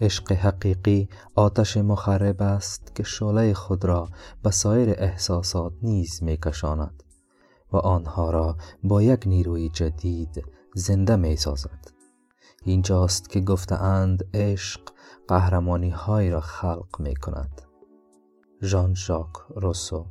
عشق حقیقی آتش مخرب است که شعله خود را به سایر احساسات نیز میکشاند و آنها را با یک نیروی جدید زنده می سازد. اینجاست که گفتهاند عشق قهرمانی های را خلق می کند. ژان شاک روسو